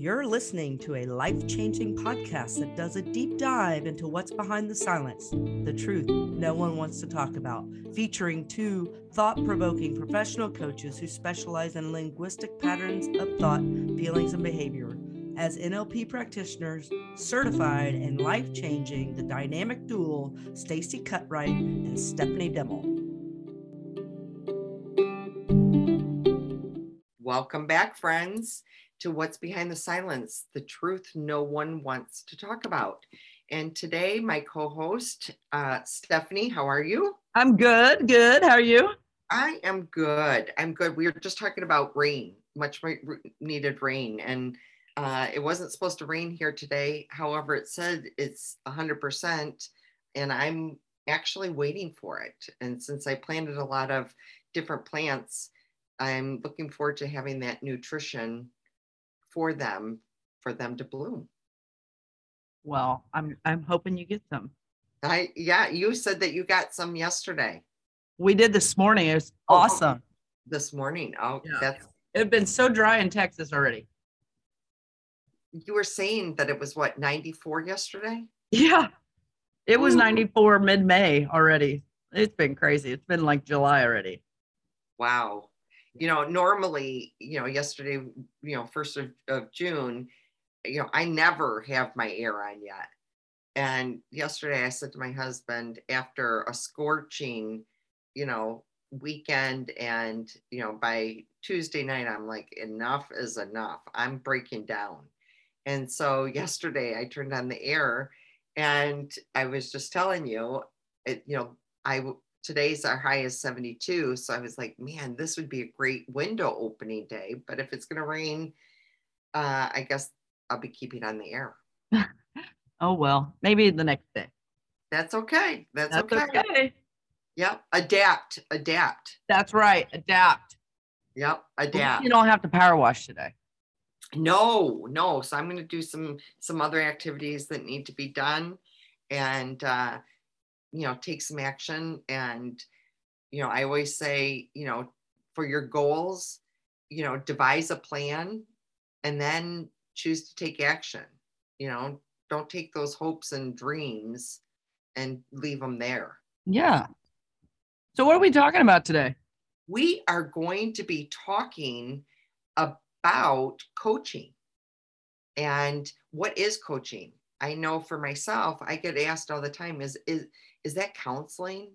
You're listening to a life changing podcast that does a deep dive into what's behind the silence, the truth no one wants to talk about, featuring two thought provoking professional coaches who specialize in linguistic patterns of thought, feelings, and behavior. As NLP practitioners, certified and life changing, the dynamic duo, Stacy Cutright and Stephanie Dimmel. Welcome back, friends, to What's Behind the Silence, the truth no one wants to talk about. And today, my co host, uh, Stephanie, how are you? I'm good, good. How are you? I am good. I'm good. We were just talking about rain, much needed rain. And uh, it wasn't supposed to rain here today. However, it said it's 100%, and I'm actually waiting for it. And since I planted a lot of different plants, I'm looking forward to having that nutrition for them for them to bloom. Well, I'm I'm hoping you get some. I yeah, you said that you got some yesterday. We did this morning. It was oh, oh, awesome. This morning. Oh, yeah. that's it had been so dry in Texas already. You were saying that it was what 94 yesterday? Yeah. It was Ooh. 94 mid-May already. It's been crazy. It's been like July already. Wow you know normally you know yesterday you know first of, of june you know i never have my air on yet. And yesterday i said to my husband after a scorching you know weekend and you know by tuesday night i'm like enough is enough. I'm breaking down. And so yesterday i turned on the air and i was just telling you it you know i today's our high is 72 so i was like man this would be a great window opening day but if it's going to rain uh, i guess i'll be keeping on the air. Oh well maybe the next day. That's okay that's, that's okay. okay. Yep adapt adapt. That's right adapt. Yep adapt. you don't have to power wash today. No no so i'm going to do some some other activities that need to be done and uh you know take some action and you know i always say you know for your goals you know devise a plan and then choose to take action. You know don't take those hopes and dreams and leave them there. Yeah. So what are we talking about today? We are going to be talking about coaching. And what is coaching i know for myself i get asked all the time is is is that counseling?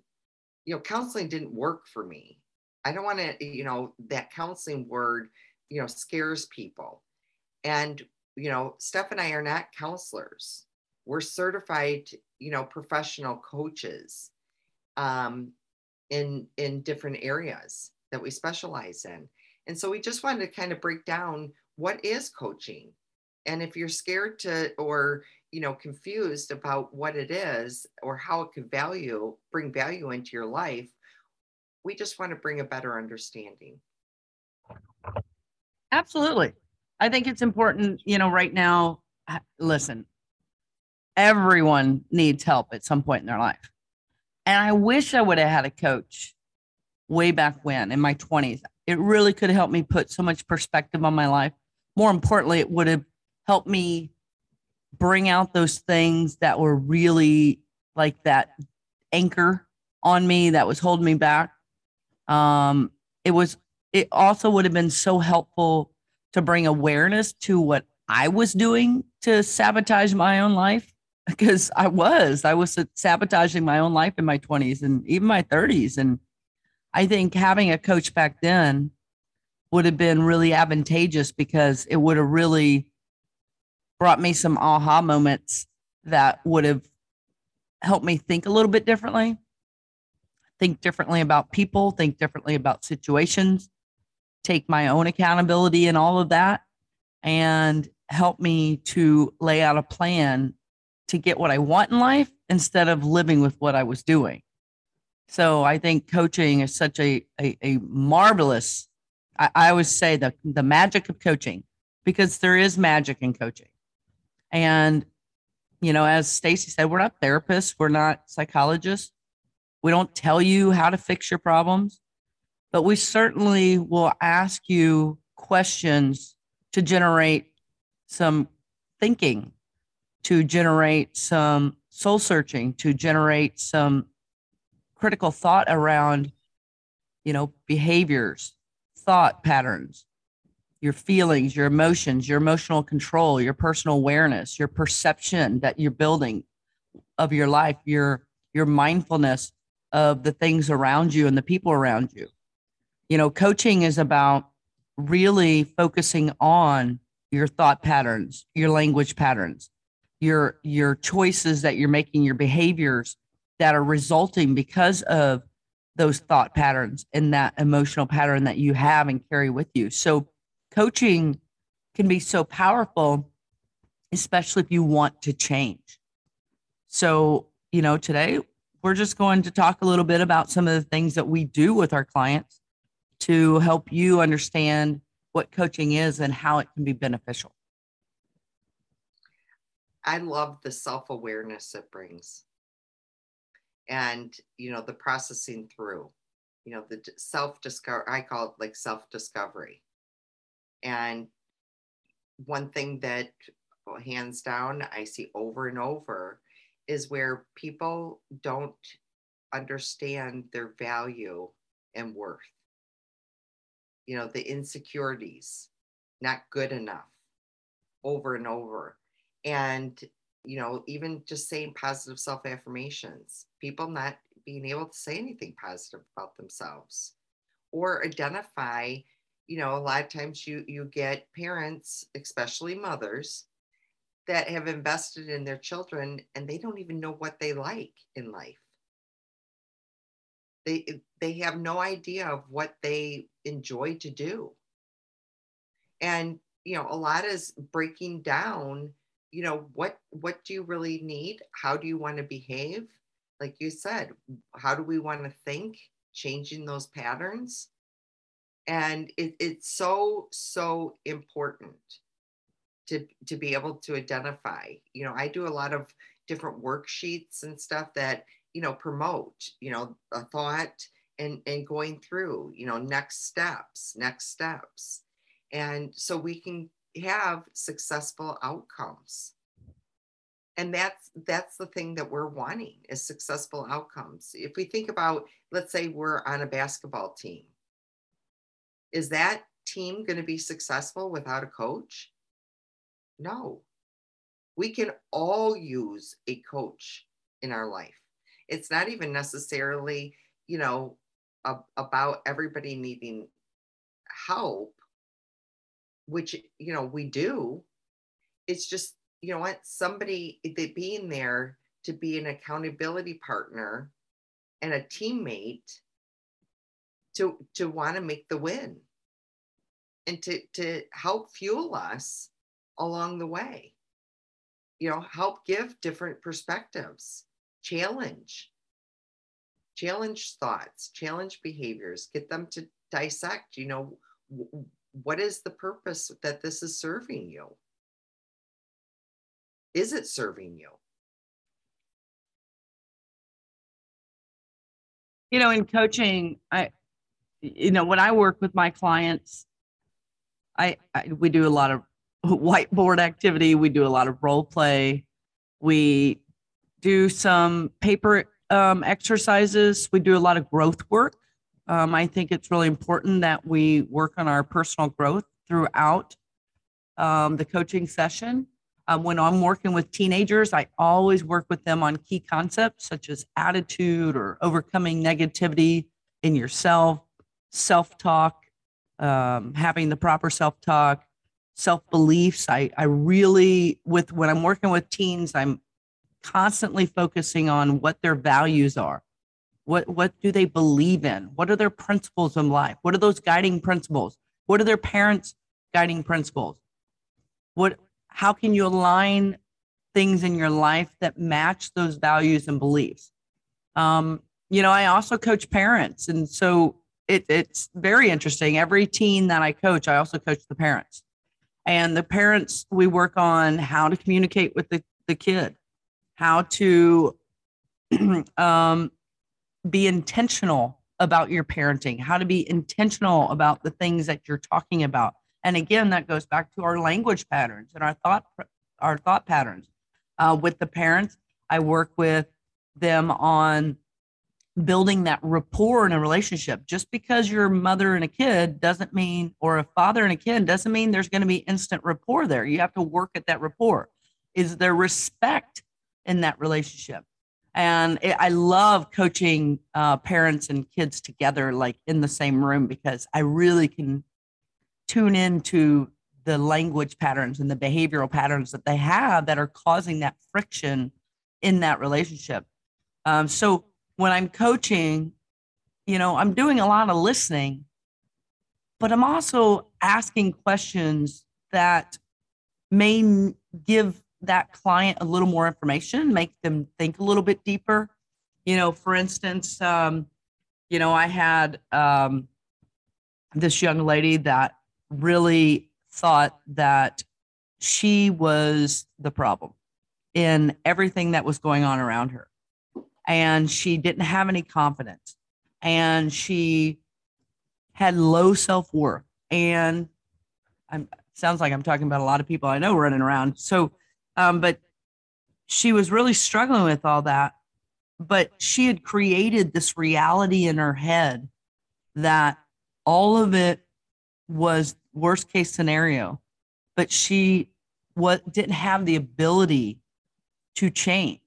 You know, counseling didn't work for me. I don't want to, you know, that counseling word, you know, scares people. And, you know, Steph and I are not counselors. We're certified, you know, professional coaches um, in in different areas that we specialize in. And so we just wanted to kind of break down what is coaching. And if you're scared to or you know confused about what it is or how it could value bring value into your life we just want to bring a better understanding. Absolutely. I think it's important you know right now uh, listen everyone needs help at some point in their life. And i wish i would have had a coach way back when in my 20s it really could have helped me put so much perspective on my life. More importantly it would have helped me bring out those things that were really like that anchor on me that was holding me back. Um, it was, it also would have been so helpful to bring awareness to what I was doing to sabotage my own life because I was, I was sabotaging my own life in my 20s and even my 30s. And I think having a coach back then would have been really advantageous because it would have really brought me some aha moments that would have helped me think a little bit differently, think differently about people, think differently about situations, take my own accountability and all of that, and help me to lay out a plan to get what I want in life instead of living with what I was doing. So I think coaching is such a, a, a marvelous, I, I always say the, the magic of coaching, because there is magic in coaching. And, you know, as Stacy said, we're not therapists, we're not psychologists. We don't tell you how to fix your problems, but we certainly will ask you questions to generate some thinking, to generate some soul searching, to generate some critical thought around, you know, behaviors, thought patterns, your feelings, your emotions, your emotional control, your personal awareness, your perception that you're building of your life, your your mindfulness of the things around you and the people around you. You know, coaching is about really focusing on your thought patterns, your language patterns, your your choices that you're making, your behaviors that are resulting because of those thought patterns and that emotional pattern that you have and carry with you. So coaching can be so powerful, especially if you want to change. So, you know, today we're just going to talk a little bit about some of the things that we do with our clients to help you understand what coaching is and how it can be beneficial. I love the self awareness it brings. And, you know, the processing through, you know, the self discovery, I call it like self discovery. And one thing that, hands down, I see over and over is where people don't understand their value and worth. You know, the insecurities, not good enough, over and over. And, you know, even just saying positive self affirmations, people not being able to say anything positive about themselves or identify you know a lot of times you you get parents especially mothers that have invested in their children and they don't even know what they like in life. They eh, they have no idea of what they enjoy to do. And you know a lot is breaking down you know what what do you really need? How do you want to behave? Like you said how do we want to think? Changing those patterns and it, it's so so important to to be able to identify you know i do a lot of different worksheets and stuff that you know promote you know a thought and and going through you know next steps next steps. And so we can have successful outcomes. And that's that's the thing that we're wanting is successful outcomes. If we think about let's say we're on a basketball team is that team going to be successful without a coach? No. We can all use a coach in our life. It's not even necessarily, you know, a, about everybody needing help, which, you know, we do. It's just, you know what, somebody being there to be an accountability partner and a teammate to to want to make the win and to to help fuel us along the way. You know help give different perspectives challenge challenge thoughts challenge behaviors get them to dissect you know w- what is the purpose that this is serving you? Is it serving you? You know in coaching i you know when i work with my clients I, I we do a lot of whiteboard activity. We do a lot of role play. We do some paper um, exercises. We do a lot of growth work. Um, I think it's really important that we work on our personal growth throughout um, the coaching session. Um, when I'm working with teenagers, I always work with them on key concepts such as attitude or overcoming negativity in yourself, self talk, um, having the proper self talk, self beliefs. I, I really, with when I'm working with teens, I'm constantly focusing on what their values are. What, what do they believe in? What are their principles in life? What are those guiding principles? What are their parents' guiding principles? What, how can you align things in your life that match those values and beliefs? Um, you know, I also coach parents. And so it, it's very interesting. Every teen that I coach, I also coach the parents. And the parents, we work on how to communicate with the, the kid, how to um, be intentional about your parenting, how to be intentional about the things that you're talking about, And again, that goes back to our language patterns and our thought our thought patterns. Uh, with the parents, I work with them on building that rapport in a relationship. Just because you're a mother and a kid doesn't mean, or a father and a kid doesn't mean there's going to be instant rapport there. You have to work at that rapport. Is there respect in that relationship? And it, I love coaching uh, parents and kids together, like in the same room, because I really can tune into the language patterns and the behavioral patterns that they have that are causing that friction in that relationship. Um, so when I'm coaching, you know, I'm doing a lot of listening, but I'm also asking questions that may give that client a little more information, make them think a little bit deeper. You know, for instance, um, you know, I had um, this young lady that really thought that she was the problem in everything that was going on around her. And she didn't have any confidence. And she had low self worth. And I'm sounds like I'm talking about a lot of people I know running around. So, um, but she was really struggling with all that. But she had created this reality in her head that all of it was worst case scenario, but she what didn't have the ability to change.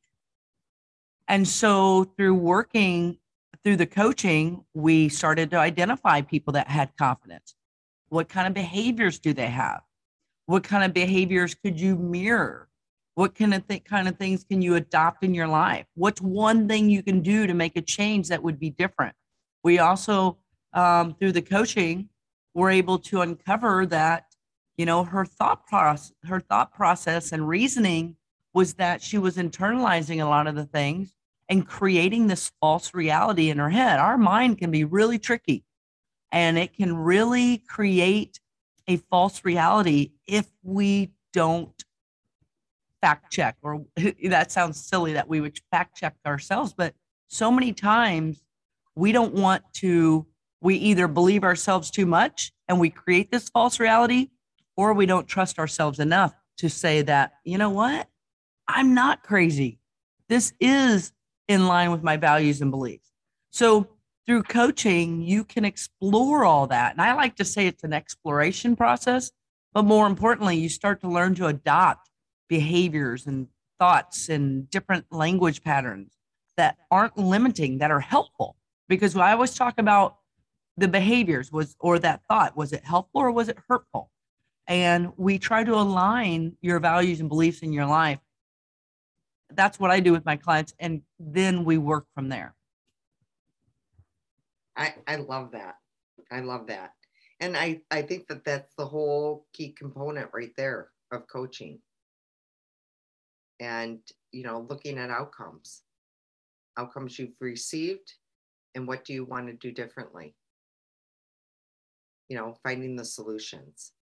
And so through working through the coaching, we started to identify people that had confidence. What kind of behaviors do they have? What kind of behaviors could you mirror? What kind of th- kind of things can you adopt in your life? What's one thing you can do to make a change that would be different? We also, um, through the coaching, were able to uncover that, you know, her thought process, her thought process and reasoning was that she was internalizing a lot of the things and creating this false reality in her head. Our mind can be really tricky and it can really create a false reality if we don't fact check or that sounds silly that we would fact check ourselves but so many times we don't want to we either believe ourselves too much and we create this false reality or we don't trust ourselves enough to say that you know what i'm not crazy this is in line with my values and beliefs. So through coaching, you can explore all that. And I like to say it's an exploration process, but more importantly, you start to learn to adopt behaviors and thoughts and different language patterns that aren't limiting, that are helpful. Because I always talk about the behaviors was or that thought, was it helpful or was it hurtful? And we try to align your values and beliefs in your life that's what I do with my clients. And then we work from there. I, I love that. I love that. And I, I think that that's the whole key component right there of coaching. And, you know, looking at outcomes, outcomes you've received, and what do you want to do differently? You know, finding the solutions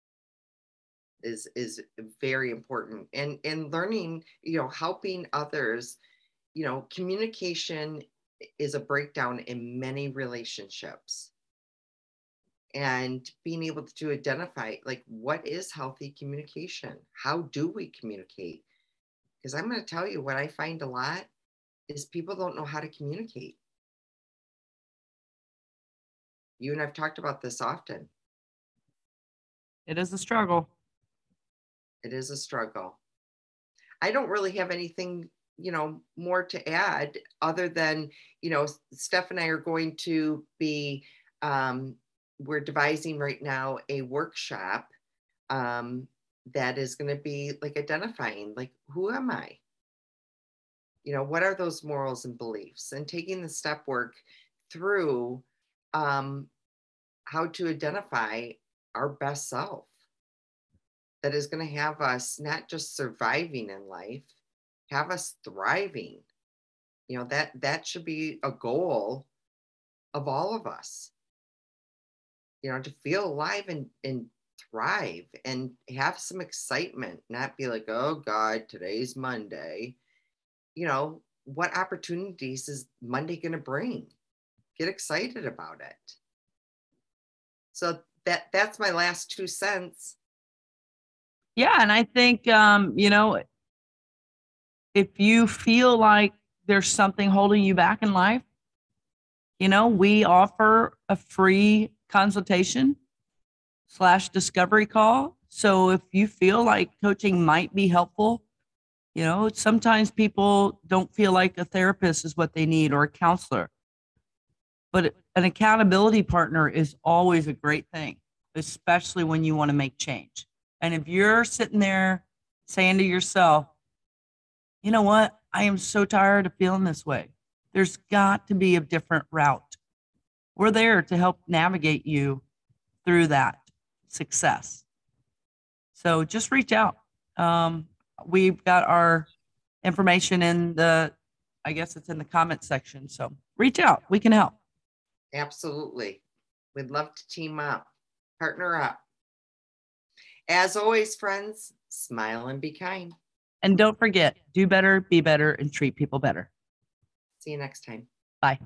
is is very important. And and learning you know helping others you know communication is a breakdown in many relationships. And being able to identify like what is healthy communication? How do we communicate? Because i'm going to tell you what i find a lot is people don't know how to communicate. You and i've talked about this often. It is a struggle it is a struggle. I don't really have anything, you know, more to add other than, you know, Steph and I are going to be, um, we're devising right now a workshop um, that is going to be like identifying, like, who am I? You know, what are those morals and beliefs? And taking the step work through um, how to identify our best self that is going to have us not just surviving in life, have us thriving. You know, that that should be a goal of all of us. You know, to feel alive and, and thrive and have some excitement, not be like, oh God, today's Monday. You know, what opportunities is Monday going to bring? Get excited about it. So that that's my last two cents. Yeah, and I think um, you know, if you feel like there's something holding you back in life, you know, we offer a free consultation slash discovery call. So if you feel like coaching might be helpful, you know, sometimes people don't feel like a therapist is what they need or a counselor. But an accountability partner is always a great thing, especially when you want to make change. And if you're sitting there saying to yourself, you know what? I am so tired of feeling this way. There's got to be a different route. We're there to help navigate you through that success. So just reach out. Um, we've got our information in the, I guess it's in the comment section. So reach out. We can help. Absolutely. We'd love to team up, partner up. As always, friends, smile and be kind. And don't forget, do better, be better, and treat people better. See you next time. Bye.